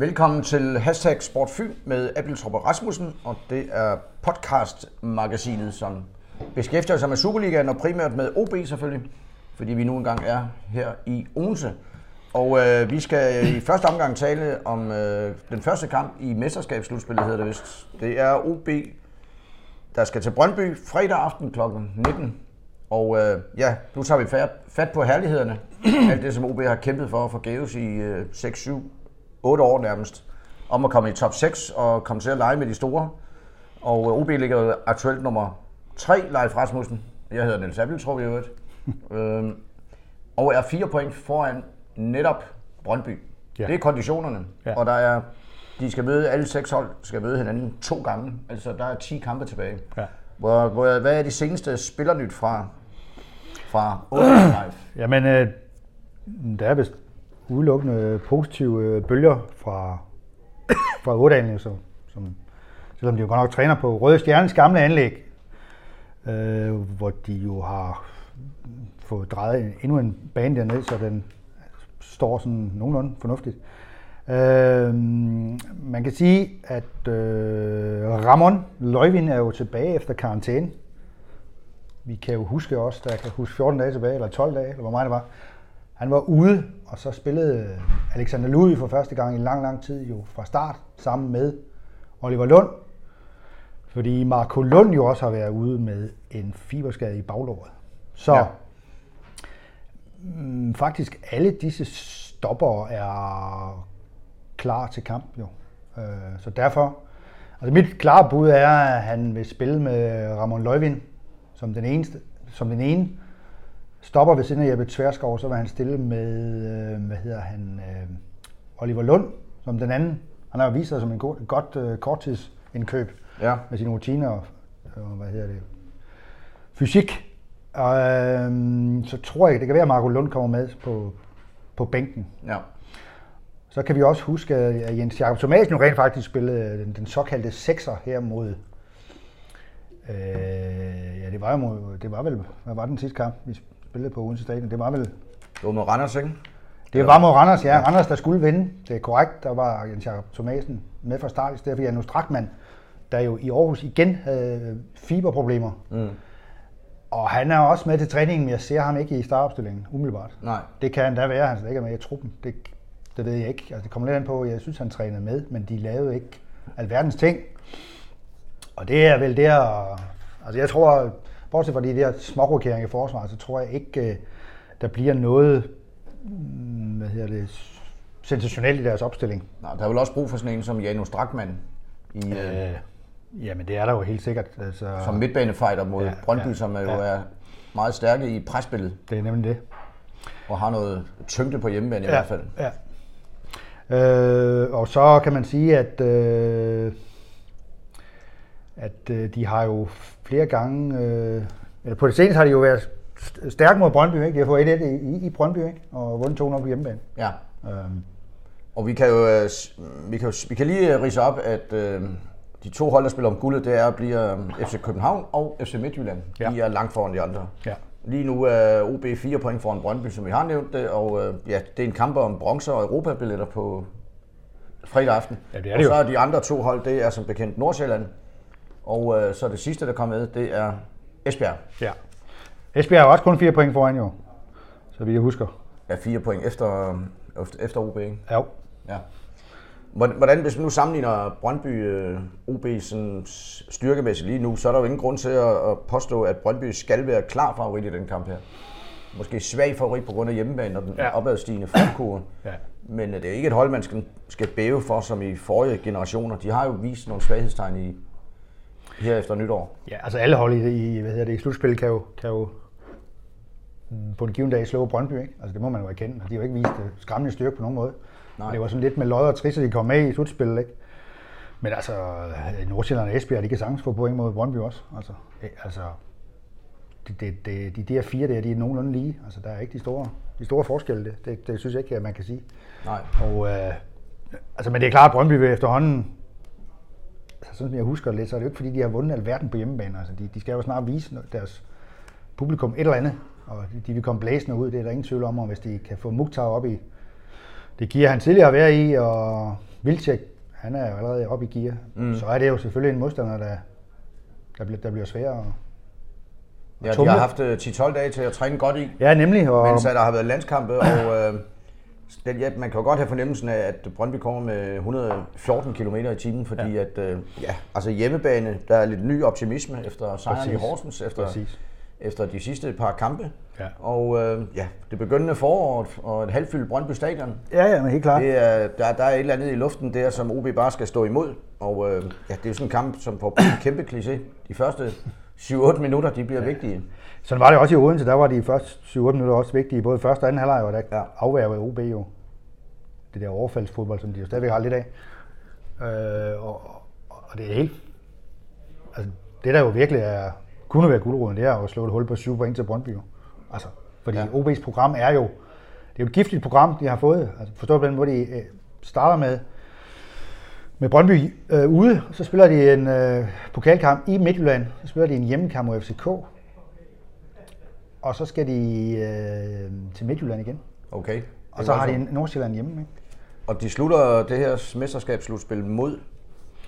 Velkommen til Hashtag Sportfyn med Abeltrup og Rasmussen, og det er podcast-magasinet, som beskæftiger sig med Superligaen og primært med OB selvfølgelig, fordi vi nu engang er her i Odense. Og øh, vi skal i første omgang tale om øh, den første kamp i mesterskabsslutspillet, hedder det vist. Det er OB, der skal til Brøndby fredag aften kl. 19. Og øh, ja, nu tager vi fat, fat på herlighederne. Alt det, som OB har kæmpet for for Gaves i øh, 6, 7, 8 år nærmest. Om at komme i top 6 og komme til at lege med de store. Og øh, OB ligger aktuelt nummer 3, Leif Rasmussen. Jeg hedder Niels tror vi jo øhm, Og er fire point foran netop Brøndby. Ja. Det er konditionerne. Ja. Og der er, de skal møde, alle seks hold skal møde hinanden to gange. Altså der er 10 kampe tilbage. Ja. Hvor, hvor, hvad er de seneste spillernyt fra, fra 8 Live? Jamen, øh, der er vist udelukkende positive øh, bølger fra, fra Ådalen, som, som, selvom de jo godt nok træner på Røde Stjernes gamle anlæg, øh, hvor de jo har fået drejet endnu en bane derned, så den står sådan nogenlunde fornuftigt. Øh, man kan sige, at øh, Ramon Løjvin er jo tilbage efter karantæne. Vi kan jo huske også, der kan huske 14 dage tilbage, eller 12 dage, eller hvor meget det var. Han var ude, og så spillede Alexander Louis for første gang i lang, lang tid jo fra start, sammen med Oliver Lund. Fordi Marco Lund jo også har været ude med en fiberskade i baglåret. Så ja. Mm, faktisk alle disse stopper er klar til kamp jo. Øh, så derfor, altså mit klare bud er, at han vil spille med Ramon Løjvin som den eneste, som den ene stopper ved siden af Jeppe Tverskov, så vil han stille med, øh, hvad hedder han, øh, Oliver Lund som den anden. Han har jo vist sig som en god, godt øh, korttidsindkøb ja. med sine rutiner og, og hvad hedder det, fysik. Og, øh, så tror jeg, det kan være, at Marco Lund kommer med på, på bænken. Ja. Så kan vi også huske, at Jens Jakob Thomasen jo rent faktisk spillede den, den såkaldte sekser her mod... Øh, ja, det var jo mod, det var vel, hvad var den sidste kamp, vi spillede på Odense Stadion? Det var vel... Det var mod Randers, ikke? Det var mod Randers, ja. Randers, der skulle vinde. Det er korrekt. Der var Jens Jakob Thomasen med fra start, i stedet for Janus Strakman, der jo i Aarhus igen havde fiberproblemer. Mm. Og han er også med til træningen, men jeg ser ham ikke i startopstillingen umiddelbart. Nej. Det kan da være, at han slet ikke er med i truppen. Det det ved jeg ikke. Altså, det kommer lidt an på, jeg synes, han trænede med, men de lavede ikke alverdens ting. Og det er vel der, altså jeg tror, bortset fra de der smårokeringer i forsvaret, så tror jeg ikke, øh, der bliver noget, mm, hvad hedder det, sensationelt i deres opstilling. Nej, der er vel også brug for sådan en som Janus Strakman i, øh, øh, Jamen, det er der jo helt sikkert. Altså, som midtbanefighter mod ja, Brøndby, ja, som er jo ja. er meget stærke i presspillet. Det er nemlig det. Og har noget tyngde på hjemmebane ja, i hvert fald. Ja, Øh, og så kan man sige, at, øh, at øh, de har jo flere gange, øh, eller på det seneste har de jo været stærke mod Brøndby, ikke? De har fået 1 i, i Brøndby, ikke? Og vundet 2 på hjemmebane. Ja. Øhm. Og vi kan jo øh, vi kan, vi kan lige rise op, at øh, de to hold, der spiller om guldet, det er bliver øh, FC København og FC Midtjylland. Ja. De er langt foran de andre. Ja. Lige nu er OB 4 point foran Brøndby, som vi har nævnt det, og øh, ja, det er en kamp om bronze og europabilletter på fredag aften. Ja, det er det og så er de andre to hold, det er som bekendt Nordsjælland, og øh, så det sidste, der kommer med, det er Esbjerg. Ja. Esbjerg er også kun 4 point foran jo, så vi husker. Ja, 4 point efter, efter OB, ikke? Ja. Ja. Hvordan, hvis man nu sammenligner Brøndby øh, OB sådan styrkemæssigt lige nu, så er der jo ingen grund til at, påstå, at Brøndby skal være klar favorit i den kamp her. Måske svag favorit på grund af hjemmebane og den ja. opadstigende formkurve. Ja. Men øh, det er ikke et hold, man skal, skal bæve for, som i forrige generationer. De har jo vist nogle svaghedstegn i, her efter nytår. Ja, altså alle hold i, i, hvad hedder det, i slutspil kan jo, kan jo mm, på en given dag slå Brøndby. Ikke? Altså det må man jo erkende. De har jo ikke vist øh, skræmmende styrke på nogen måde. Nej. Det var sådan lidt med lod og trisse, de kom med i slutspillet, ikke? Men altså, Nordsjælland og Esbjerg, de kan sagtens få point mod Brøndby også. Altså, altså de, de, de, de der fire der, de er nogenlunde lige. Altså, der er ikke de store, de store forskelle. Det, det, det synes jeg ikke, at man kan sige. Nej. Og, øh, altså, men det er klart, at Brøndby vil efterhånden, altså, sådan som jeg husker det lidt, så er det jo ikke fordi, de har vundet alverden på hjemmebane. Altså, de, de skal jo snart vise deres publikum et eller andet, og de, de vil komme blæsende ud, det er der ingen tvivl om, og hvis de kan få Mukhtar op i, det giver han tidligere at være i, og Vilcek, han er jo allerede oppe i gear. Mm. Så er det jo selvfølgelig en modstander, der, der, bliver, der bliver sværere. Ja, de har haft øh, 10-12 dage til at træne godt i, Ja, nemlig. Og, mens der har været landskampe, og øh, den, ja, man kan jo godt have fornemmelsen af, at Brøndby kommer med 114 km i timen, fordi ja. at, øh, ja, altså hjemmebane, der er lidt ny optimisme efter sejren i. Horsens, efter, Præcis. efter de sidste par kampe. Ja. Og øh, ja, det begyndende forår og et halvfyldt Brøndby Stadion, ja, ja, men helt klart. det er, der, der er et eller andet i luften der, som OB bare skal stå imod. Og øh, ja, det er jo sådan en kamp, som på en kæmpe kliché. De første 7-8 minutter, de bliver ja. vigtige. Sådan var det også i Odense, der var de første 7-8 minutter også vigtige. Både første og anden halvleg, og der Ja. afværgede OB jo det der overfaldsfodbold, som de jo stadigvæk har lidt af. Øh, og, og det er helt... Altså, det der jo virkelig er, kunne være guldråden, det er at slå et hul på 7 point til Brøndby. Altså, fordi ja. OB's program er jo... Det er jo et giftigt program, de har fået. Altså, forstået på den måde, de øh, starter med med Brøndby øh, ude, så spiller de en øh, pokalkamp i Midtjylland, så spiller de en hjemmekamp mod FCK, og så skal de øh, til Midtjylland igen. Okay. Og så har de en Nordsjælland hjemme. Ikke? Og de slutter det her mesterskabsslutspil mod,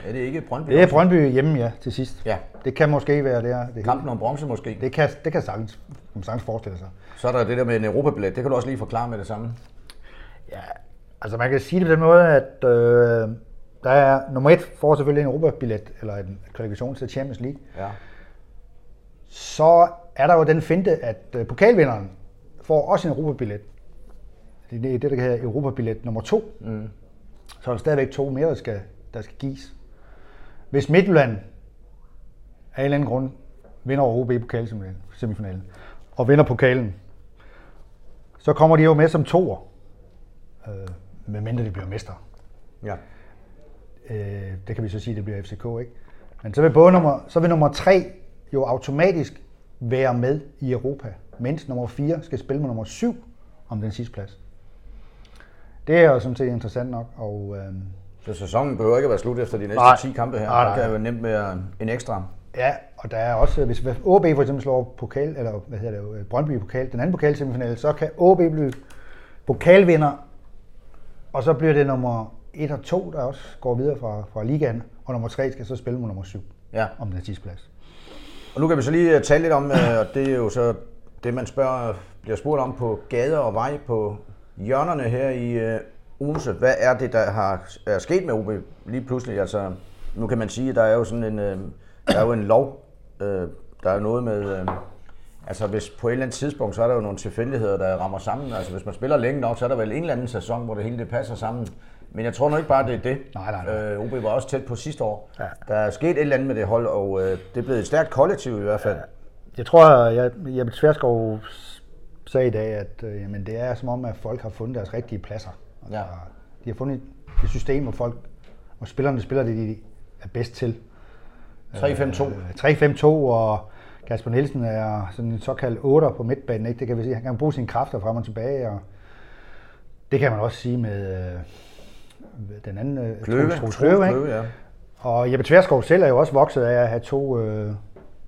er det ikke Brøndby? Det er Brøndby hjemme, ja, til sidst. Ja. Det kan måske være der. Det, Kampen om bronze måske. det kan, det kan sagtens, man sagtens forestille sig. Så er der det der med en Europabillet. Det kan du også lige forklare med det samme. Ja, altså man kan sige det på den måde, at øh, der er nummer et får selvfølgelig en Europabillet, eller en kvalifikation til Champions League. Ja. Så er der jo den finte, at øh, pokalvinderen får også en Europabillet. Det er det, der hedder Europabillet nummer to. Mm. Så er der stadigvæk to mere, der skal, der skal gives. Hvis Midtjylland af en eller anden grund vinder over OB pokalsemifinalen og vinder pokalen, så kommer de jo med som toer, øh, medmindre de bliver mester. Ja. Øh, det kan vi så sige, det bliver FCK, ikke? Men så vil, både nummer, så vil nummer 3 jo automatisk være med i Europa, mens nummer 4 skal spille med nummer 7 om den sidste plads. Det er jo sådan set interessant nok, og øh, Så sæsonen behøver ikke at være slut efter de næste Nej. 10 kampe her. Nej, Der nej. kan jo nemt være en ekstra. ja, og der er også, hvis OB for eksempel slår pokal, eller hvad hedder det, øh, Brøndby pokal, den anden pokalsemifinale, så kan OB blive pokalvinder, og så bliver det nummer 1 og 2, der også går videre fra, fra ligaen, og nummer 3 skal så spille med nummer 7 Ja. om den sidste plads. Og nu kan vi så lige øh, tale lidt om, øh, og det er jo så det, man spørger, bliver spurgt om på gader og vej på hjørnerne her i øh, Odense. Hvad er det, der har er sket med OB lige pludselig? Altså, nu kan man sige, at der er jo sådan en, der er jo en lov, der er noget med, altså hvis på et eller andet tidspunkt, så er der jo nogle tilfældigheder, der rammer sammen. Altså hvis man spiller længe nok, så er der vel en eller anden sæson, hvor det hele det passer sammen. Men jeg tror nu ikke bare, det er det. Nej, nej, nej. Øh, OB var også tæt på sidste år. Ja. Der er sket et eller andet med det hold, og øh, det er blevet et stærkt kollektiv i hvert fald. Jeg tror, jeg, Jeppe Tverskov sagde i dag, at øh, jamen, det er som om, at folk har fundet deres rigtige pladser. Altså, Ja. De har fundet et system, hvor folk og spillerne spiller det, de er bedst til. 3-5-2. Øh, 3-5-2, og Kasper Nielsen er sådan en såkaldt 8 på midtbanen. Ikke? Det kan vi sige. Han kan bruge sine kræfter frem og tilbage, og det kan man også sige med øh, den anden øh, Kløve. Troels- Kløve, ikke? Kløve, ja. Og Jeppe Tverskov selv er jo også vokset af at have to øh,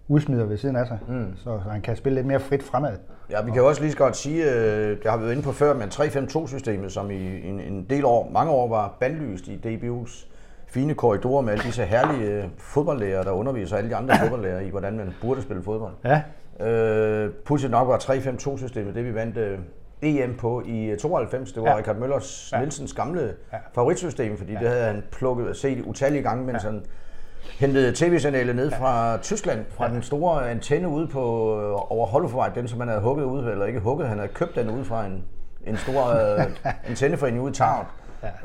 udsmider ved siden af sig, mm. så, så han kan spille lidt mere frit fremad. Ja, vi kan jo også lige så godt sige, øh, det har vi været inde på før, men 3-5-2-systemet, som i en, en del år, mange år var bandlyst i DBU's fine korridorer med alle disse herlige øh, fodboldlærere, der underviser alle de andre fodboldlærere i, hvordan man burde spille fodbold. Ja, Øh, pudsigt nok var 3-5-2-systemet det, vi vandt øh, EM på i øh, 92. Det var ja. Ja. Richard Møllers ja. Nielsens gamle ja. favoritsystem, fordi ja. det havde han plukket set utallige gange, mens ja. han hentede tv-signalet ned fra Tyskland, fra ja. den store antenne ude på øh, over Hollofvej, den som han havde hugget ud, eller ikke hugget, han havde købt den ud fra en, en stor øh, antenneforening ude i Tarvet.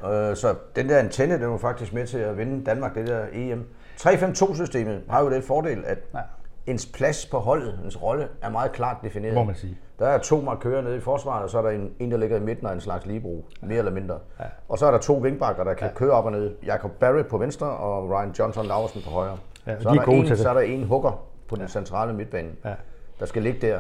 Ja. Øh, så den der antenne, den var faktisk med til at vinde Danmark, det der EM. 3-5-2-systemet har jo den fordel, at Ja. Ens plads på holdet, ens rolle, er meget klart defineret. Må man sige. Der er to markører nede i forsvaret, og så er der en, en der ligger i midten og en slags ligebro, mere eller mindre. Ja. Og så er der to vingbakker, der kan ja. køre op og ned. Jacob Barry på venstre og Ryan Johnson Laversen på højre. Ja, så, de er er der gode en, til så er der en hugger på den centrale midtbane, Ja. der skal ligge der.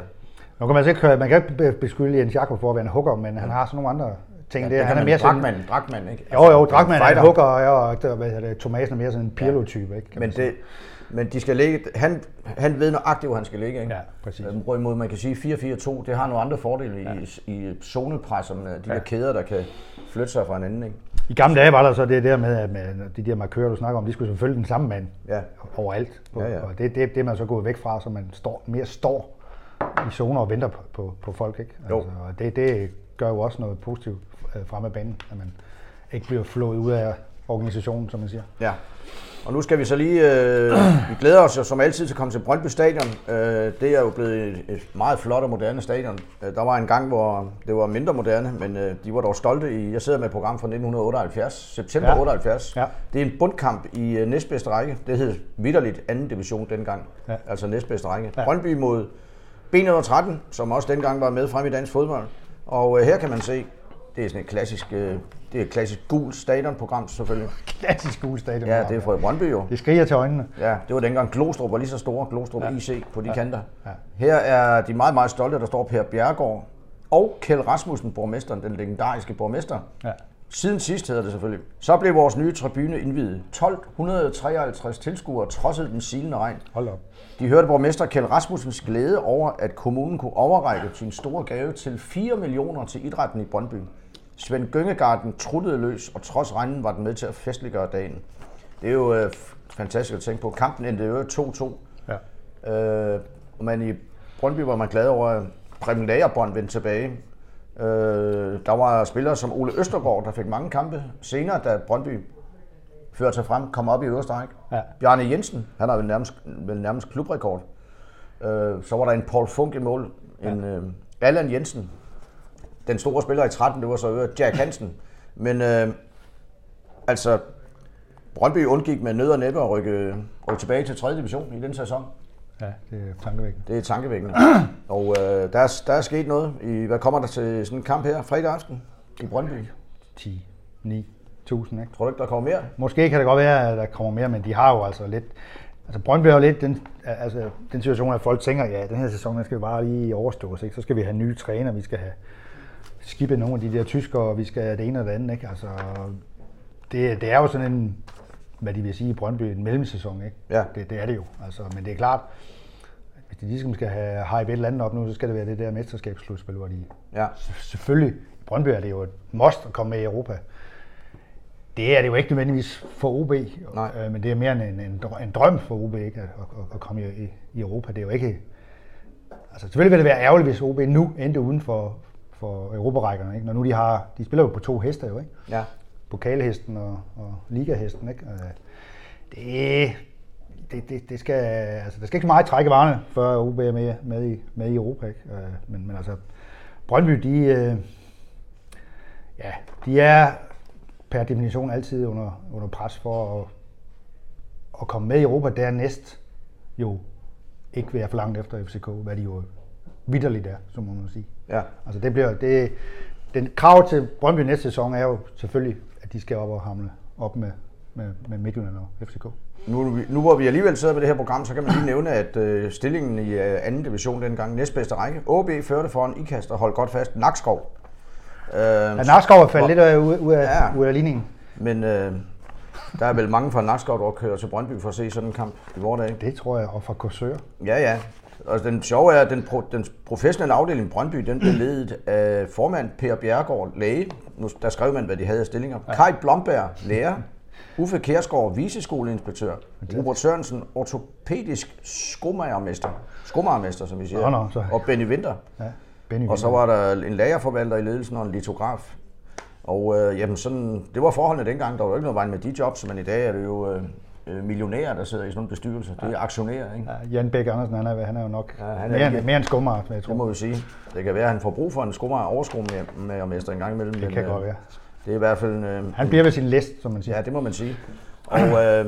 Nu kan man, så ikke, man kan ikke be- beskylde Jens Jakob for at være en hugger, men han har sådan nogle andre ting. Ja, det, det han er mere sådan, Drakman, Drakman, ikke? jo, jo, Drakman er en hugger, og, og hvad hedder det, Thomasen er mere sådan en Pirlo-type. Ikke, Men, det, men de skal ligge, han, han ved nøjagtigt, hvor han skal ligge. Ikke? Ja, præcis. Øh, Hvorimod man kan sige 4-4-2, det har nogle andre fordele ja. i, i zonepresserne, de ja. der kæder, der kan flytte sig fra hinanden. Ikke? I gamle dage var der så det der med, at med de der markører, du snakker om, de skulle selvfølgelig den samme mand Ja. overalt. På, Ja, ja. Og det, det, det man så gået væk fra, så man står, mere står i zoner og venter på, på, på folk. Ikke? Jo. Altså, og det, det gør jo også noget positivt øh, frem af banen, at man ikke bliver flået ud af organisationen, som man siger. Ja. Og nu skal vi så lige, øh, vi glæder os jo som altid til at komme til Brøndby Stadion. Øh, det er jo blevet et, et meget flot og moderne stadion. Øh, der var en gang, hvor det var mindre moderne, men øh, de var dog stolte i, jeg sidder med et program fra 1978, september Ja. ja. 78. Ja. Det er en bundkamp i øh, næstbedste række. Det hed vidderligt anden division dengang, Ja. altså næstbedste række. Ja. Brøndby mod B113, som også dengang var med frem i dansk fodbold. Og øh, her kan man se, det er sådan et klassisk, øh, det er et klassisk gult stadionprogram selvfølgelig. Klassisk gul stadion. Ja, det er fra Brøndby jo. Det skriger til øjnene. Ja, det var dengang Glostrup var lige så store, Glostrup Ja. IC på de Ja. kanter. Ja. Her er de meget, meget stolte, der står Per Bjergård og Kjeld Rasmussen, borgmesteren, den legendariske borgmester. Ja. Siden sidst hedder det selvfølgelig. Så blev vores nye tribune indvidet. 1253 tilskuere trodsede den silende regn. Hold op. De hørte borgmester Kjeld Rasmussens glæde over, at kommunen kunne overrække sin store gave til 4 millioner til idrætten i Brøndby. Svend Gyngegarden truttede løs, og trods regnen var den med til at festliggøre dagen. Det er jo øh, fantastisk at tænke på. Kampen endte jo 2-2. Ja. Øh, og man i Brøndby var man glad over, at Preben Lagerbånd vendte tilbage. Øh, der var spillere som Ole Østergaard, der fik mange kampe. Senere, da Brøndby førte sig frem, kom op i øverste række. Ja. Bjarne Jensen, han har vel nærmest, vel nærmest klubrekord. Øh, så var der en Paul Funk i mål. En øh, Allan Jensen. Den store spiller i 13, det var så øvrigt Jack Hansen. Men øh, altså, Brøndby undgik med nød og næppe at rykke, rykke tilbage til 3. division i den sæson. ja, det er tankevækkende. Det er tankevækkende. og øh, der, er, der er sket noget. I, hvad kommer der til sådan en kamp her fredag aften i Brøndby? 10, 9, 1000, ikke? Tror du ikke, der kommer mere? Måske kan det godt være, at der kommer mere, men de har jo altså lidt... Altså Brøndby har jo lidt den, altså, den situation, at folk tænker, ja, den her sæson den skal vi bare lige overstås, ikke? Så skal vi have nye træner, vi skal have skibet nogle af de der tyskere, og vi skal det ene og det andet, ikke? Altså, det, det er jo sådan en, hvad de vil sige i Brøndby, en mellemsæson, ikke? Ja. Det, det er det jo, altså, men det er klart, hvis de ligesom skal have hype et eller andet op nu, så skal det være det der mesterskabsslutspil, hvor de Ja. selvfølgelig, i Brøndby er det jo et must at komme med i Europa. Det er det jo ikke nødvendigvis for OB, Nej. øh, men det er mere en, en, en drøm for OB ikke? At, at, at komme i, i, i Europa. Det er jo ikke... Altså selvfølgelig vil det være ærgerligt, hvis OB nu endte uden for, for Europarækkerne, ikke? når nu de har... De spiller jo på to heste jo, ikke? Ja. Pokalhesten og, og ligahesten, ikke? Øh, Det, det, det, det skal, altså, der skal ikke så meget træk i varerne, før OB er med, med, i, med i Europa. Ikke? Øh, Men, men altså, Brøndby, de, øh, ja, de er per definition altid under, under pres for at, at komme med i Europa dernæst jo ikke være for langt efter FCK, hvad de jo vidderligt er, som må man sige. Ja. Altså det bliver, det, den krav til Brøndby næste sæson er jo selvfølgelig, at de skal op og hamle op med, med, med Midtjylland og FCK. Nu, nu hvor vi alligevel sidder med det her program, så kan man lige nævne, at øh, stillingen i øh, anden division dengang, næstbedste række, OB førte foran IKAST og holdt godt fast Nakskov. Øh, Ja, Narskov er faldet lidt af- ud, ud, af, Ja. ud af ligningen. Men øh, der er vel mange fra Nakskov, der kører til Brøndby for at se sådan en kamp i vores dage. Det tror jeg, og fra Korsør. Ja, ja. Og den sjove er, at den, pro, den professionelle afdeling Brøndby, den blev ledet af formand Per Bjergård, læge. Nu, der skrev man, hvad de havde af stillinger. Ja. Kai Blomberg, lærer. Uffe Kjærsgaard, viseskoleinspektør. Robert Sørensen, ortopædisk skomagermester. Skomagermester, som vi siger. Nå, nå, så- Og Benny Winter. Ja, Benny Og så var der en lagerforvalter i ledelsen og en litograf. Og øh, jamen sådan, det var forholdene dengang. Der var jo ikke noget vejen med de jobs, men i dag er det jo øh, øh, millionærer, der sidder i sådan en bestyrelse. Det er aktionærer, ikke? Ja, Jan Bæk Andersen, han er, han er jo nok Ja, han er mere, mere end skummer, jeg Det tror. må vi sige. Det kan være, at han får brug for en at mestre en gang imellem. Det kan godt være. Det er i hvert fald... Øh, Han bliver ved sin læst, som man siger. Ja, det må man sige. Og øh,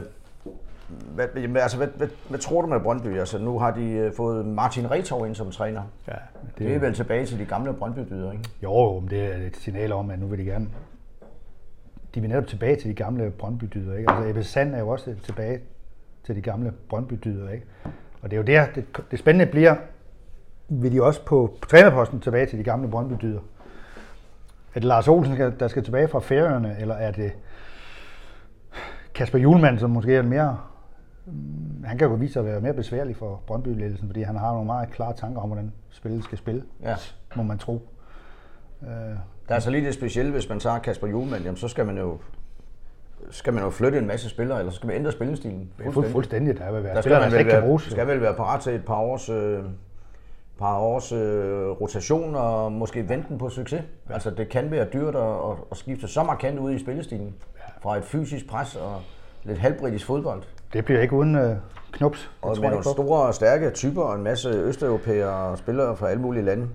hvad, altså, hvad, hvad, hvad, tror du med Brøndby? Altså, nu har de øh, fået Martin Retov ind som træner. Ja, Det er vel tilbage til de gamle Brøndby-dyder, ikke? Jo, men det er et signal om, at nu vil de gerne... De vil netop tilbage til de gamle Brøndby-dyder, ikke? Altså Ebbe Sand er jo også tilbage til de gamle Brøndby-dyder, ikke? Og det er jo der, det, det spændende bliver, vil de også på, på trænerposten tilbage til de gamle Brøndby-dyder? Er det Lars Olsen, der- skal tilbage fra Færøerne, eller er det Kasper Julemand, som måske er mere... mm, Han kan jo vise sig at være mere besværlig for Brøndby-ledelsen, fordi han har nogle meget klare tanker om, hvordan spillet skal spille Ja. må man tro. Der er så lige det specielle, hvis man tager Kasper Juhlmann, jamen så skal man jo skal man jo flytte en masse spillere, eller så skal man ændre spillestilen. fuld, fuldstændig. Der vil være Der skal spillere, man vel være, bruges. skal vel være parat til et par års, øh, par års øh, rotation og måske venten på succes. Ja. Altså det kan være dyrt at, at, at skifte så markant ud i spillestilen. Fra et fysisk pres og lidt halvbritisk fodbold. Det bliver ikke uden øh, knups. Det Og med nogle store og stærke typer og en masse østeuropæere og spillere fra alle mulige lande.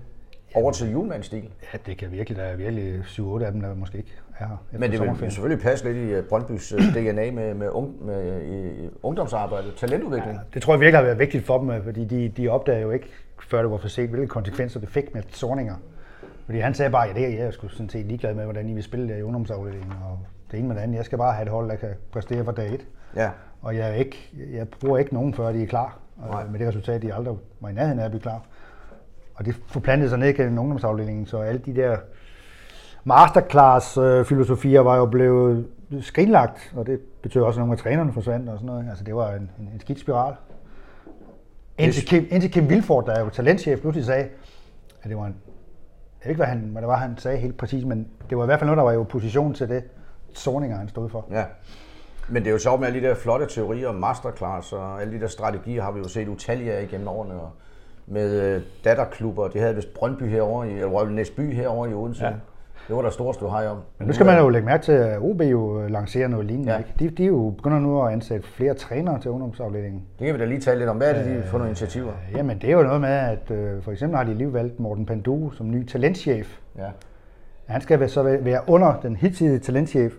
Over til julmandsstil. Ja, det kan virkelig. Der er virkelig 7-8 af dem, der måske ikke er her. Men det vil selvfølgelig passe lidt i øh, Brøndbys øh, DNA med, med, ung, med i, ungdomsarbejde, talentudvikling. Det tror jeg virkelig har været vigtigt for dem, øh, fordi de, de opdagede jo ikke, før det var for sent, hvilke konsekvenser det fik med sorninger. Fordi han sagde bare, at ja, jeg er sgu sådan set ligeglad med, hvordan I vil spille der i ungdomsafdelingen, og det ene med det andet. Jeg skal bare have et hold, der kan præstere fra dag et. Ja. Og jeg, er ikke, jeg bruger ikke nogen, før de er klar. Nej. Med det resultat, de aldrig var i nærheden af at blive klar. Og det forplantede sig ned gennem ungdomsafdelingen, så alle de der masterclass-filosofier var jo blevet skrinlagt, og det betød også, at nogle af trænerne forsvandt og sådan noget. Altså det var en, en, en skidt spiral. Indtil Kim, indtil Kim Vilfort, der er jo talentchef, pludselig sagde, at det var en, jeg ved ikke, hvad, han, hvad det var, han sagde helt præcis, men det var i hvert fald noget, der var i opposition til det, Sorninger han stod for. Ja. Men det er jo sjovt med alle de der flotte teorier om masterclass og alle de der strategier har vi jo set utallige af igennem årene. Og med øh, datterklubber, det havde vist Brøndby herovre i, eller Næsby herovre i Odense. Ja. Det var der store stå hej om. Men nu skal man jo lægge mærke til, at OB jo lancerer noget lignende. Ja. Ikke? De, de er jo begynder nu at ansætte flere trænere til ungdomsafdelingen. Det kan vi da lige tale lidt om. Hvad er det, de får nogle initiativer? Jamen det er jo noget med, at øh, for eksempel har de lige valgt Morten Pandu som ny talentchef. Ja. Han skal være- så være under den hidtidige talentchef,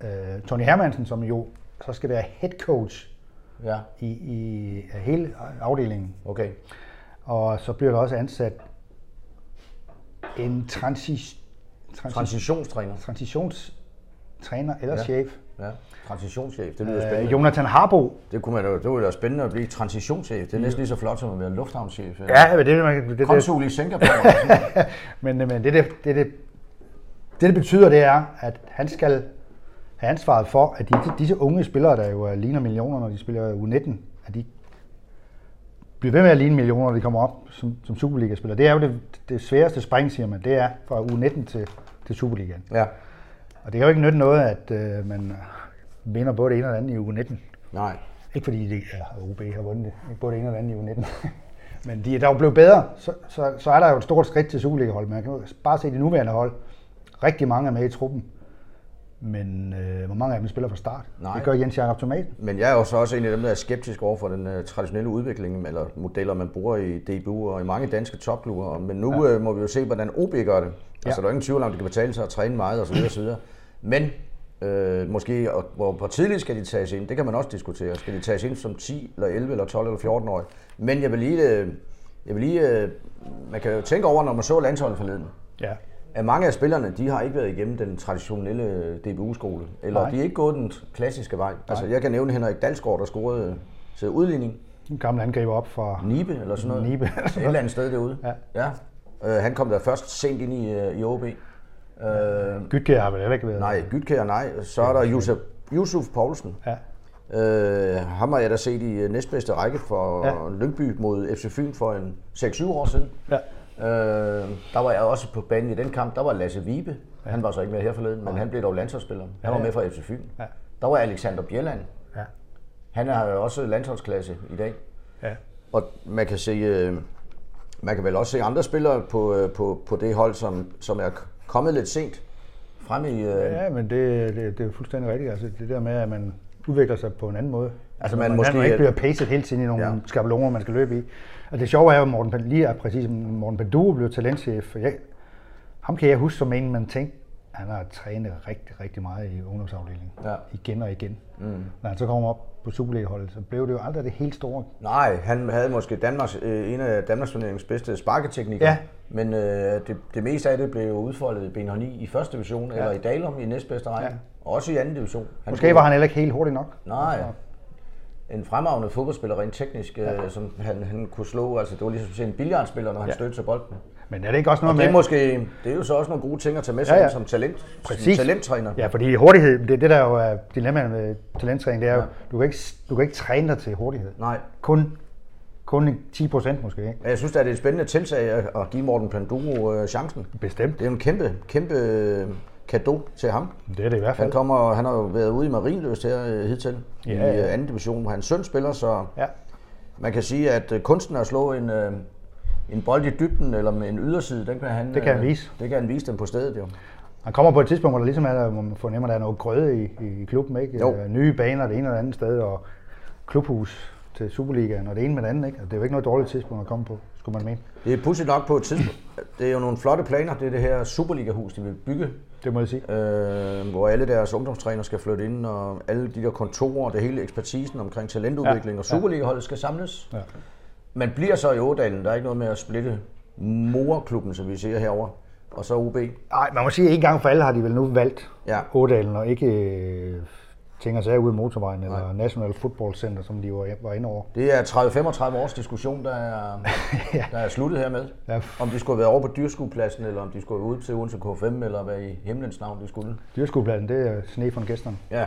øh, Tony Hermansen, som jo så skal være head coach Ja, i, i hele afdelingen. okay. Og så bliver der også ansat en transi, transi, Transitionstræner. transitionstræner eller Ja. chef. Ja, transitionschef. Det lyder spændende. Øh, Jonathan Harbo. Det kunne man jo, det ville være spændende at blive transitionschef. Det er næsten lige så flot som at være lufthavnschef. Ja, men det, man, det, det, det, Konsul i Singapore. men, men det, det, det, det, det, det betyder, det er, at han skal have ansvaret for, at de, disse unge spillere, der jo er- ligner millioner, når de spiller U19, at de bliver ved med at ligne millioner, når de kommer op som, som Superliga-spillere. Det er jo det, det sværeste spring, siger man. Det er fra U19 til, til Superligaen. ja. Og det kan jo ikke nytte noget, at øh, man vinder både det ene og det andet i U19. Nej. Ikke fordi det, ja, OB har vundet det. Ikke både det ene og det andet i U19. Men de er dog blevet bedre. Så, så, så er der jo et stort skridt til Superliga-hold. Man kan jo bare se de nuværende hold. Rigtig mange er med i truppen. Men øh, hvor mange af dem spiller fra start? Nej. Det gør Jens Jakob Tomat. Men jeg er jo så også en af dem, der er skeptisk over for den uh, traditionelle udvikling, eller modeller, man bruger i DBU og i mange danske topklubber. Men nu ja. uh, må vi jo se, hvordan OB gør det. Altså, Ja. der er ingen tvivl om, det kan betale sig at træne meget osv. osv. Men øh, måske, og, hvor, hvor tidligt skal de tages ind, det kan man også diskutere. Skal de tages ind som 10, eller 11, eller 12, eller 14 år? Men jeg vil lige, øh, jeg vil lige øh, man kan jo tænke over, når man så landsholdet forleden, Ja. At mange af spillerne, de har ikke været igennem den traditionelle DBU-skole, eller Nej. de er ikke gået den klassiske vej. Altså, jeg kan nævne Henrik Dalsgaard, der scorede til udligning. En gammel angriber op fra... Nibe, eller sådan noget. Nibe. Et eller andet sted derude. Ja. ja. Øh, han kom der først sent ind i, øh, i OB. Øh, Gytkær har vel heller ikke været... nej, Gytkær, nej. Så er der Yusuf, Yusuf Poulsen. Ja. Øh, ham har jeg da set i øh, næstbedste række for ja. Lyngby mod FC Fyn for en 6-7 år siden. ja. Øh, der var jeg også på banen i den kamp. Der var Lasse Vibe. Ja. Han var så ikke med her forleden, men han blev dog landsholdsspiller. Han Ja, var ja. med fra FC Fyn. Ja. Der var Alexander Bjelland. Ja. Han er jo også landsholdsklasse i dag. ja. Og man kan se, øh, man kan vel også se andre spillere på, øh, på, på det hold, som, som er kommet lidt sent frem i... Øh, Ja, men det, det, det er fuldstændig rigtigt. Altså, det der med, at man udvikler sig på en anden måde. Altså, man man måske- ikke bliver pacet hele tiden i nogle Ja. ja. skabeloner, man skal løbe i. Og det sjove er jo, at Morten, lige er præcis Morten Pandu blev talentchef. Jeg, ham kan jeg huske som en, man tænkte, han har trænet rigtig, rigtig meget i ungdomsafdelingen. Ja. Igen og igen. Mm. Når han så kommer op på Superliga-holdet, så blev det jo aldrig det helt store. Nej, han havde måske Danmarks, øh, en af Danmarks turneringens bedste sparketeknikker. Ja. Men øh, det, det meste af det blev jo udfoldet i BNH9 i første division, ja. eller i Dalum i næstbedste række. Ja. Og også i anden division. Han Måske var han heller ikke helt hurtig nok. Nej, en fremragende fodboldspiller rent teknisk, ja. øh, som han, han kunne slå. Altså, det var ligesom en billiardspiller, når han ja. Stødte til bolden. Men er det ikke også noget Og det er, måske, det er jo så også nogle gode ting at tage med sig Ja, ja, som talent, Præcis. som talenttræner. Ja, fordi hurtighed, det, det der jo er dilemmaet med talenttræning, det er jo, Ja. du, kan ikke, du kan ikke træne dig til hurtighed. Nej, Kun kun 10 procent måske. Ikke? Jeg synes, at det er et spændende tiltag at give Morten Panduro øh, chancen. Bestemt. Det er en kæmpe, kæmpe kado til ham. Det er det i hvert Han, fald. kommer, han har jo været ude i Marienløst her øh, hidtil, Ja, i ja. øh, anden division, hvor hans søn spiller, så Ja. man kan sige, at øh, kunsten at slå en, en bold i dybden eller med en yderside, den kan han, Det kan han vise. Det kan han vise dem på stedet jo. Han kommer på et tidspunkt, hvor der ligesom er, hvor man fornemmer, at der er noget grøde i, i klubben. Ikke? Jo. Nye baner det ene og det andet sted, og klubhus til Superligaen, og det ene med det andet. Ikke? Altså, det er jo ikke noget dårligt tidspunkt at komme på, skulle man mene. Det er pudsigt nok på et tidspunkt. Det er jo nogle flotte planer, det er det her Superliga-hus, de vil bygge, Det må jeg sige. øh, hvor alle deres ungdomstræner skal flytte ind, og alle de der kontorer, det hele ekspertisen omkring talentudvikling Ja, og. Superliga-holdet skal samles. Ja. Man bliver så i Ådalen, der er ikke noget med at splitte morklubben, som vi ser herover, og så UB. Nej, man må sige, at en gang for alle har de vel nu valgt Ja. Ådalen, og ikke øh, ting og sager ude i motorvejen, eller National Football Center, som de var, var inde over. Det er 30-35 års diskussion, der er, der er sluttet hermed. Ja. Om de skulle været over på dyrskuepladsen, eller om de skulle ud til Odense K5, eller hvad i himlens navn de skulle. Dyrskuepladsen, det er sne fra gæsterne. Ja.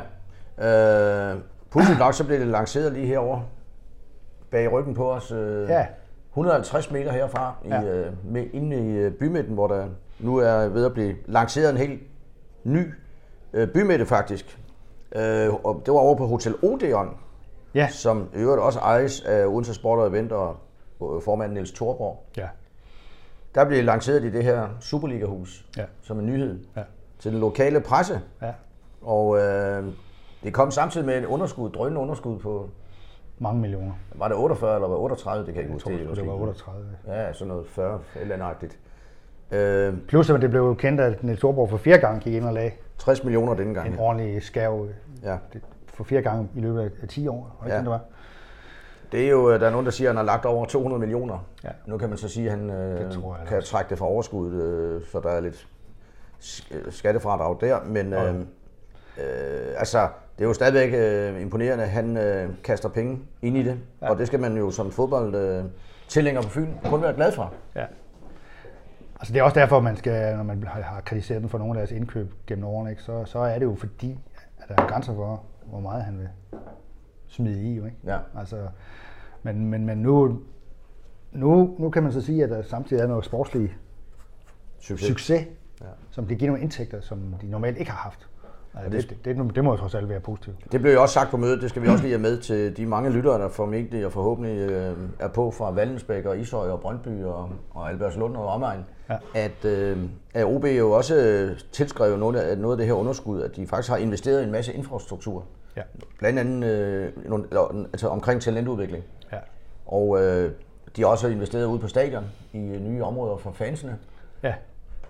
Øh, Pudsigt nok, så blev det lanceret lige herover bag ryggen på os. Øh, Ja. 150 meter herfra, i, Ja. øh, med, inde i øh, bymidten, hvor der nu er ved at blive lanceret en helt ny øh, bymidte faktisk. Øh, og det var over på Hotel Odeon, Ja. som i øvrigt også ejes af Odense Sport og Event og øh, formanden Niels Thorborg. Ja. Der blev lanceret i det her Superliga-hus Ja. som en nyhed Ja. til den lokale presse. Ja. Og øh, det kom samtidig med et underskud, drønende underskud på, Mange millioner. var det 48 eller var det 38, det kan jeg ikke huske. det måske- var 38. Ja, sådan noget 40, et eller andet. Øh, Plus at det blev kendt, at Niels Thorborg for fire gange gik ind og lagde 60 millioner denne gang. en ordentlig skærv Ja. det- for fire gange i løbet af- af 10 år. Det Ja. det var? Det er jo, øh, der er nogen, der siger, at han har lagt over 200 millioner. Ja. Nu kan man så sige, at han øh, jeg kan også. trække det fra overskuddet, øh, så der er lidt øh, skattefradrag der. Men øh, øh, altså, det er jo stadigvæk øh, imponerende, at han øh, kaster penge ind i det. Ja. Og det skal man jo som fodbold øh, tilhænger på Fyn kun være glad for. Ja. Altså det er også derfor, man skal, når man har- kritiseret dem for nogle af deres indkøb gennem årene, ikke, så, så er det jo fordi, at der er grænser for, hvor meget han vil smide i. Jo, ikke? Ja. Altså, men, men, men nu, nu, nu kan man så sige, at der samtidig er noget sportslig Succes. succes, Ja. som kan give nogle indtægter, som de normalt ikke har haft. Altså, det- det, det, det, må jo trods alt være positivt. Det blev jo også sagt på mødet, det skal vi også lige have med til de mange lyttere, der formentlig og forhåbentlig øh, er på fra Vallensbæk og Ishøj og Brøndby og, og Albertslund og omegn, Ja. at, øh, at OB jo også øh, tilskrev noget af, noget af det her underskud, at de faktisk har investeret i en masse infrastruktur. Ja. Blandt andet øh, nogle, altså omkring talentudvikling. Ja. Og øh, de har også investeret ude på stadion i nye områder for fansene. ja.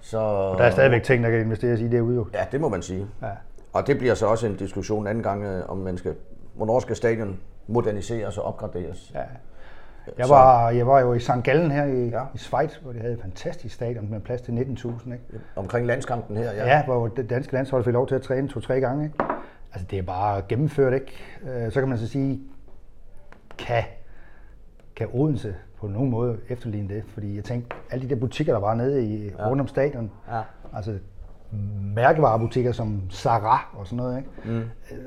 Så, Der er stadigvæk ting, der kan investeres i derude jo. Ja, det må man sige. Ja. Og det bliver så også en diskussion en anden gang, øh, om man skal, hvornår skal stadion moderniseres og opgraderes. Ja. Jeg var, jeg var jo i St. Gallen her i, Ja. i Schweiz, hvor de havde et fantastisk stadion med plads til 19.000. Ikke? Omkring landskampen her, ja. Ja. ja, hvor det danske landshold fik lov til at træne to-tre gange. Ikke? Altså det er bare gennemført, ikke? Øh, Så kan man så sige, kan, kan Odense på nogen måde efterligne det? Fordi jeg tænkte, alle de der butikker, der var nede i, ja. rundt om stadion, Ja. altså mærkevarebutikker som Zara og sådan noget, ikke? Mm.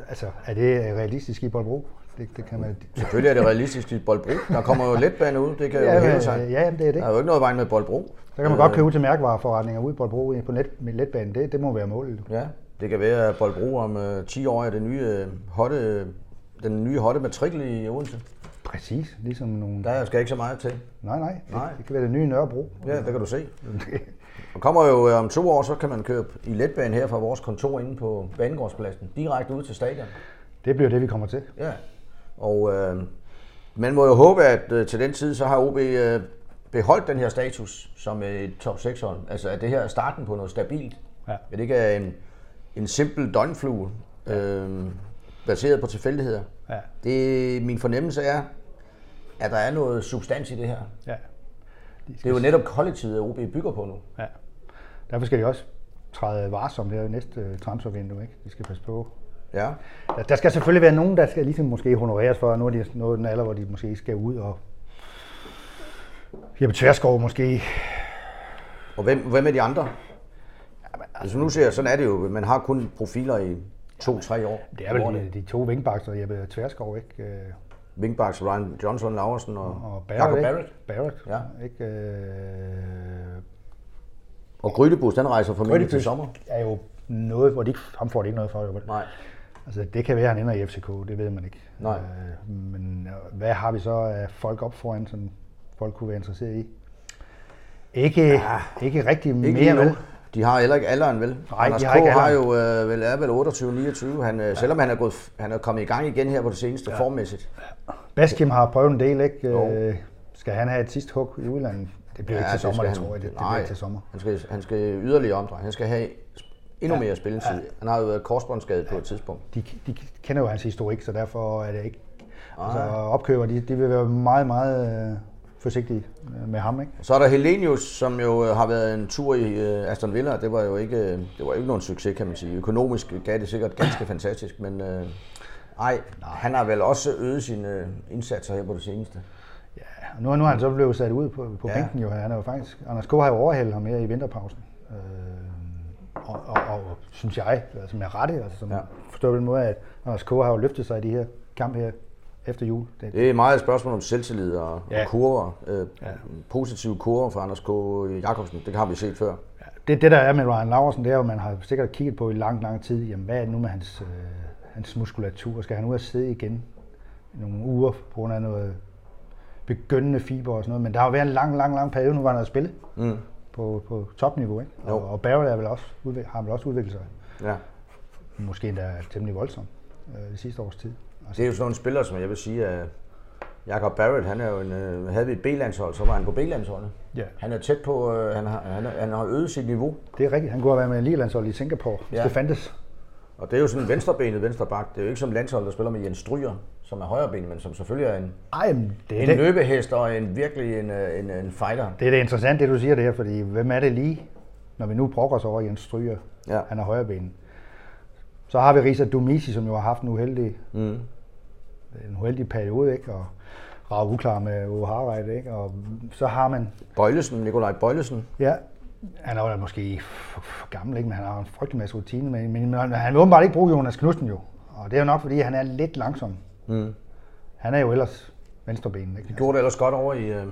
Altså, er det realistisk i Boldbro? Det, det kan man... Selvfølgelig er det realistisk i Boldbro. Der kommer jo letbane ud, det kan jo Ja, hæve men, sig. ja, det er det. Der er jo ikke noget vejen med Boldbro. Så kan man godt købe ud til mærkevareforretninger ude i Boldbro på net, med letbanen. Det, det må være målet. Ja, det kan være, at Boldbro om øh, 10 år er det nye, øh, hotte, den nye hotte matrikel i Odense. Præcis, ligesom nogle... Der skal ikke så meget til. Nej, nej, det, Nej. det kan være det nye Nørrebro. Ja, det kan du se. Og kommer jo øh, om to år, så kan man købe i letbane her fra vores kontor inde på Banegårdspladsen, direkte ud til stadion. det bliver det, vi kommer til. Ja, og øh, man må jo håbe, at øh, til den tid, så har OB øh, beholdt den her status som et top 6 hold. Altså at det her er starten på noget stabilt. Ja. At det ikke er en, en simpel døgnflue, øh, baseret på tilfældigheder. Ja, Det, min fornemmelse er, at der er noget substans i det her. ja, Det er jo netop kollektivet, OB bygger på nu. ja. Derfor skal de også træde varsom det her næste øh, transfervindue, ikke? De skal passe på. Ja, Der, der skal selvfølgelig være nogen, der skal ligesom måske honoreres for, at nu er de nået den alder, hvor de måske skal ud og... Jeppe Tverskov måske. og hvem, hvem er de andre? Hvis man nu ser, sådan er det jo. Man har kun profiler i to-tre år. Det er vel de, de to vingbakser, Jeppe Tverskov, ikke? Wingbacks Ryan Johnson Laversen og, Og Jacob Barrett, Barrett. ikke? Barrett, Ja. ikke? Øh, Og Grydebus, den rejser formentlig til sommer. er jo noget, hvor de ikke, ham får de ikke noget for. Jo. Nej. Altså, det kan være, at han ender i FCK, det ved man ikke. Nej. Øh, men øh, hvad har vi så af folk op foran, som folk kunne være interesseret i? Ikke, ja, ikke rigtig Ikke mere, vel? De har heller ikke alderen, vel? Nej, Anders de K. har ikke har jo øh, vel, er vel 28-29. Han, øh, selvom han er, gået, han er kommet i gang igen her på det seneste ja. formmæssigt. Baskim har prøvet en del, ikke? Jo. Øh, skal han have et sidste hug i udlandet? Det bliver ja, ikke til sommer, det tror jeg. Det, det bliver ikke til sommer. Han skal, han skal yderligere omdreje. Han skal have endnu mere spilletid. Han har jo været korsbåndsskadet på et tidspunkt. De, de kender jo hans historik, så derfor er det ikke... Altså, opkøber, de, de vil være meget, meget øh, forsigtige øh, med ham, ikke? Så er der Helenius, som jo øh, har været en tur i øh, Aston Villa. Det var jo ikke, øh, det var ikke nogen succes, kan man sige. Økonomisk gav det sikkert ganske fantastisk, men øh, ej, han har vel også øget sine indsatser her på det seneste. Ja, og nu, nu er han så blevet sat ud på, på Ja. bænken jo. Han er jo faktisk... Anders K. har jo overhældet ham her i vinterpausen. Øh, og, og, og, synes jeg, altså med rette, altså som Ja. forstår på den måde, at Anders K. har jo løftet sig i de her kampe her efter jul. Det, Det er meget et spørgsmål om selvtillid og, ja. Og kurver. Øh, ja. Positive kurver for Anders K. Jacobsen. Det har vi set før. Ja, det, det der er med Ryan Laversen, det er jo, at man har sikkert kigget på i lang, lang tid, jamen hvad er det nu med hans, øh, hans muskulatur? Skal han ud og sidde igen i nogle uger på grund af noget begyndende fiber og sådan noget? Men der har jo været en lang, lang, lang periode, nu var han at spille Mm. på, på topniveau, ikke? Jo. Og, og Barrett er vel også, har vel også udviklet sig, Ja. måske endda temmelig voldsomt øh, det sidste års tid. Altså, Det er jo sådan nogle spillere, som jeg vil sige, at Jacob Barrett, han er jo en, øh, havde vi et B-landshold, så var han på B-landsholdet. Ja. Han er tæt på, øh, han, har, han, han har øget sit niveau. det er rigtigt. Han kunne have været med i Ligelandshold i Singapore, hvis Ja. det fandtes. Og det er jo sådan en venstrebenet venstreback. Det er jo ikke som landshold, der spiller med Jens Stryger, som er højrebenet, men som selvfølgelig er en, Ej, men det er en det. løbehest og en, virkelig en, øh, en, en fighter. Det er det interessant, det du siger det her, fordi hvem er det lige, når vi nu brokker os over Jens Stryger, Ja. han er højreben. Så har vi Risa Dumisi, som jo har haft en uheldig, Mm. en uheldig periode, ikke? og Rav uklar med Uwe Harreide, ikke? og så har man, Bøjlesen, Nikolaj Bøjlesen. ja, han er jo måske for, gammel, ikke? men han har en frygtelig masse rutine, men, men han vil åbenbart ikke bruge Jonas Knudsen jo, og det er jo nok, fordi han er lidt langsom. Mm. Han er jo ellers venstreben, ikke? De gjorde det ellers godt over i, øh,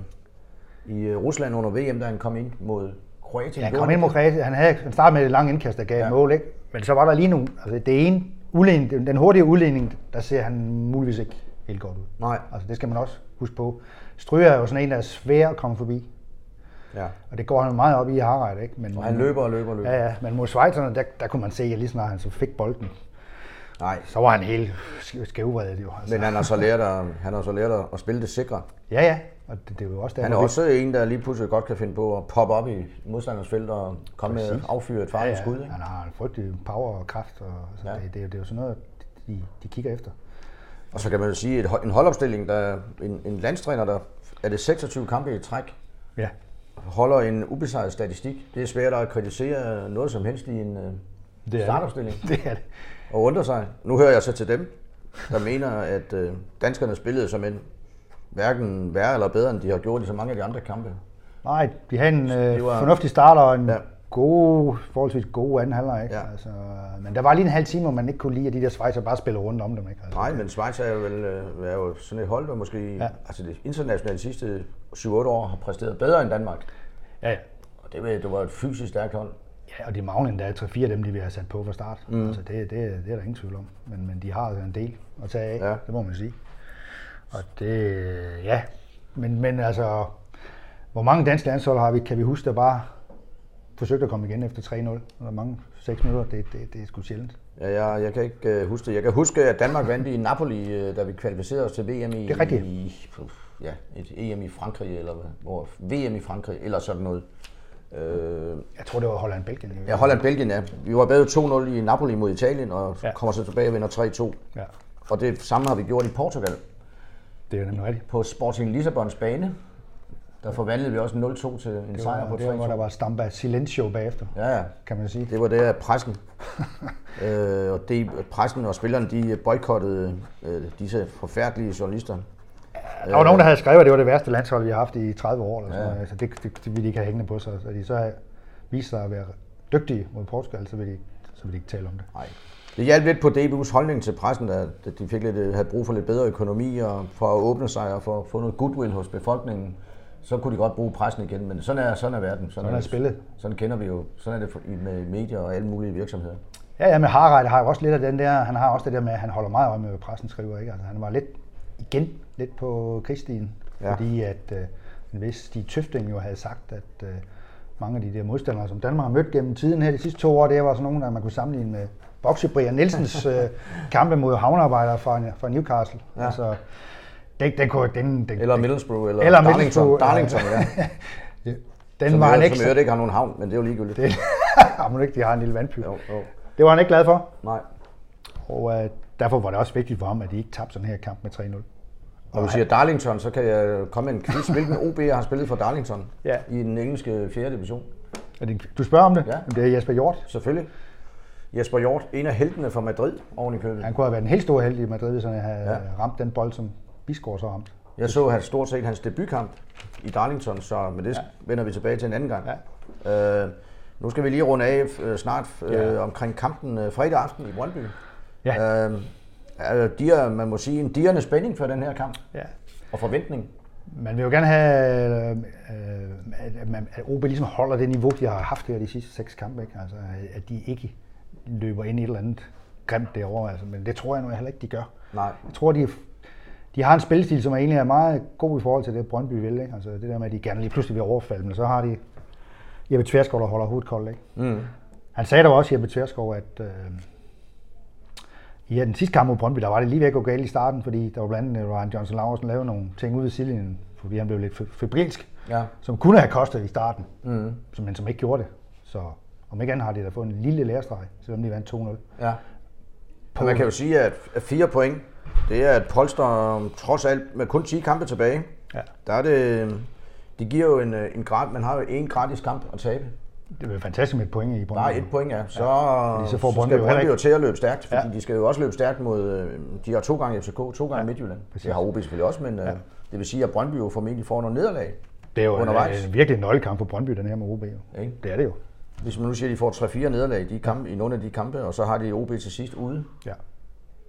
i øh, Rusland under VM, da han kom ind mod Kroatien. Ja, han kom ind mod Kroatien. Han, havde, han startede med et langt indkast, der gav ja. mål, ikke? Men så var der lige nogle, altså det ene, udligning, den- hurtige udligning, der ser han muligvis ikke helt godt ud. Nej. Altså det skal man også huske på. Stryger er jo sådan en, der er svær at komme forbi. Ja. Og det går han meget op i i Harreide, ikke? Men, Og han løber og løber og løber. Ja, ja. Men mod Schweizerne, der, der kunne man se, at lige snart han så fik bolden, Nej, så var han helt sk- skævvredet jo. Altså. men han har så lært at, han har så lært at spille det sikre. Ja, ja. Og det, det er jo også der, Han er også en, der lige pludselig godt kan finde på at poppe op i modstanders felt og komme med Præcis. affyre et ja, farligt ja. skud. Ikke? Han har en frygtelig power og kraft, og så Ja. ja. det, det, er jo- det, er jo sådan noget, de, de kigger efter. Og så kan man jo sige, at en holdopstilling, der en, en landstræner, der er det 26 kampe i træk, Ja. holder en ubesejret statistik. Det er svært at kritisere noget som helst i en øh, Det er startopstilling. Det er det. Og undre sig. Nu hører jeg så til dem, der mener, at øh, danskerne spillede som en hverken værre eller bedre, end de har gjort i så mange af de andre kampe. Nej, de havde en øh, var- fornuftig start og en Ja. ja. god, forholdsvis god anden halvleg. Ikke? Ja. Altså, men der var lige en halv time, hvor man ikke kunne lide, at de der Schweizer bare spillede rundt om dem. Ikke? Altså, Nej, men Schweiz er jo, vel, øh, er jo sådan et hold, der måske ja. Altså det internationale sidste 7-8 år har præsteret bedre end Danmark. Ja, ja. Og det, var- det var et fysisk stærkt hold. ja, og de mangler endda 3-4 af dem, de vil have sat på fra start. Mm. Altså, det, det, det er der ingen tvivl om. Men, men de har altså en del at tage af, ja. det må man sige. Og det, ja. Men, men altså, hvor mange danske landshold har vi, kan vi huske, der bare forsøgte at komme igen efter 3-0? Eller mange 6 minutter, det, det, det er sgu sjældent. Ja, jeg, jeg kan ikke øh, huske det. Jeg kan huske, at Danmark vandt i Napoli, øh, da vi kvalificerede os til VM i, Det er rigtigt. i ja, et EM i Frankrig, eller hvad? hvor, VM i Frankrig, eller sådan noget. Øh, Jeg tror, det var Holland-Belgien. ja, Holland-Belgien, ja. Vi var bagud 2-0 i Napoli mod Italien, og. Ja. kommer så tilbage og vinder 3-2. Ja, Og det samme har vi gjort i Portugal. Det er nemlig rigtigt. På Sporting Lissabons bane, der forvandlede vi også 0-2 til en Det sejr på det var, hvor der 3-2. var Stampa Silencio bagefter, Ja, ja. kan man sige. Det var det af pressen. øh, og det, pressen og spillerne, de boykottede øh, disse forfærdelige journalister. Der var nogen, der havde skrevet, at det var det værste landshold, vi har haft i 30 år. Eller sådan Ja. noget. Altså, det, det, det, ville de ikke have hængende på sig. Så de så havde vist sig at være dygtige mod Portugal, så ville de, så ville de ikke tale om det. Nej. Det hjalp lidt på DBU's holdning til pressen, da de fik lidt, havde brug for lidt bedre økonomi og for at åbne sig og for at få noget goodwill hos befolkningen. Så kunne de godt bruge pressen igen, men sådan er, sådan er verden. Sådan, Sådan er spillet. Sådan kender vi jo. Sådan er det med medier og alle mulige virksomheder. Ja, ja, men Harald har jo også lidt af den der, han har også det der med, at han holder meget øje med, hvad pressen skriver, ikke? Altså, han var lidt, igen, lidt på krigsstien, Ja. fordi at øh, en vis Stig Tøfting jo havde sagt, at øh, mange af de der modstandere, som Danmark har mødt gennem tiden her de sidste to år, det var sådan nogle, at man kunne sammenligne med Boxe Brian Nielsens øh, kampe mod havnearbejdere fra, fra Newcastle. Ja. Altså, den, den, kunne, den, den, Eller Middlesbrough, eller, Eller Darlington. Ja. Darlington, ja. den Som, var han ikke. som øvrigt ikke har nogen havn, men det er jo ligegyldigt. Det, har man ikke, de har en lille vandpyt. Jo, jo. Det var han ikke glad for. Nej. Og øh, derfor var det også vigtigt for ham, at de ikke tabte sådan her kamp med 3-0. Når du siger Darlington, så kan jeg komme med en quiz. Hvilken OB har spillet for Darlington Ja. i den engelske 4. division? Er det, du spørger om det? Ja. Jamen, Det er Jesper Hjort. Selvfølgelig. Jesper Hjort, en af heltene fra Madrid oven i købet. Han kunne have været en helt stor held i Madrid, hvis han havde Ja. ramt den bold, som Bisgaard så ramt. Jeg så hans, stort set hans debutkamp i Darlington, så men det ja. vender vi tilbage til en anden gang. Ja. Øh, nu skal vi lige runde af øh, snart øh, Ja. omkring kampen øh, fredag aften i Brøndby. Ja. Øh, er dir, man må sige en dirrende spænding for den her kamp, ja. og forventning. Man vil jo gerne have, øh, at, man- at OB ligesom holder det niveau, de har haft her de sidste seks kampe. Ikke? Altså, at de ikke løber ind i et eller andet grimt derovre. Altså, men det tror jeg nu heller ikke, de gør. Nej. Jeg tror, de, de har en spilstil, som er egentlig er meget god i forhold til det, Brøndby vil. Ikke? Altså, det der med, at de gerne lige pludselig vil overfalde, men så har de Jeppe Tverskov, der holder hovedet koldt. Ikke? Mm. Han sagde dog også, Jeppe Tverskov, at øh, i ja, den sidste kamp mod Brøndby, der var det lige ved at gå galt i starten, fordi der var blandt andet Ryan Johnson Laversen lavede nogle ting ude i sidelinjen, fordi han blev lidt fe- febrilsk, Ja. som kunne have kostet i starten, Mm. som, men som ikke gjorde det. Så om ikke andet har de da fået en lille lærestreg, selvom de vandt 2-0. Ja. Og man kan jo sige, at fire point, det er et polster trods alt med kun 10 kampe tilbage. Ja. Der er det, det giver jo en, øh, en grad, man har jo en gratis kamp at tabe. Det var fantastisk med et point i Brøndby. Bare et point, ja. Så, fordi så får så Brøndby skal Brøndby jo til at løbe stærkt, fordi Ja. de skal jo også løbe stærkt mod, øh, de har to gange FCK, to gange ja. Midtjylland. præcis. Det har OB selvfølgelig også, men ja. det vil sige, at Brøndby jo formentlig får noget nederlag. Det er jo undervejs. en, en virkelig nøglekamp for Brøndby, den her med OB. Jo. Ikke? Det er det jo. Hvis man nu siger, at de får 3-4 nederlag i, de kampe, i nogle af de kampe, og så har de OB til sidst ude. Ja.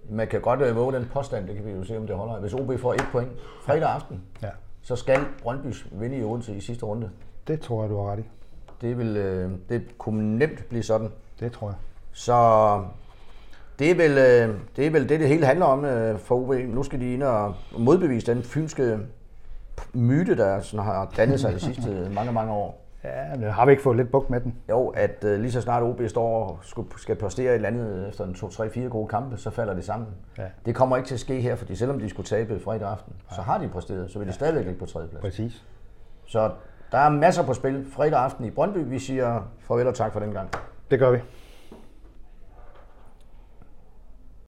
Man kan godt øh, våge den påstand, det kan vi jo se, om det holder. Hvis OB får et point fredag aften, ja. så skal Brøndby vinde i Odense i sidste runde. Det tror jeg, du har ret i. Det, vil, øh, det kunne nemt blive sådan. Det tror jeg. Så det er vel øh, det, er vel det, det hele handler om øh, for OB. Nu skal de ind og modbevise den fynske myte, der sådan har dannet sig de sidste mange, mange år. Ja, men har vi ikke fået lidt bukt med den? Jo, at øh, lige så snart OB står og skulle- skal præstere et eller andet efter en 2-3-4 gode kampe, så falder det sammen. Ja. Det kommer ikke til at ske her, fordi selvom de skulle tabe fredag aften, så har de præsteret, så vil de stadigvæk ligge på tredje plads. Præcis. Så der er masser på spil fredag aften i Brøndby. Vi siger farvel og tak for den gang. Det gør vi.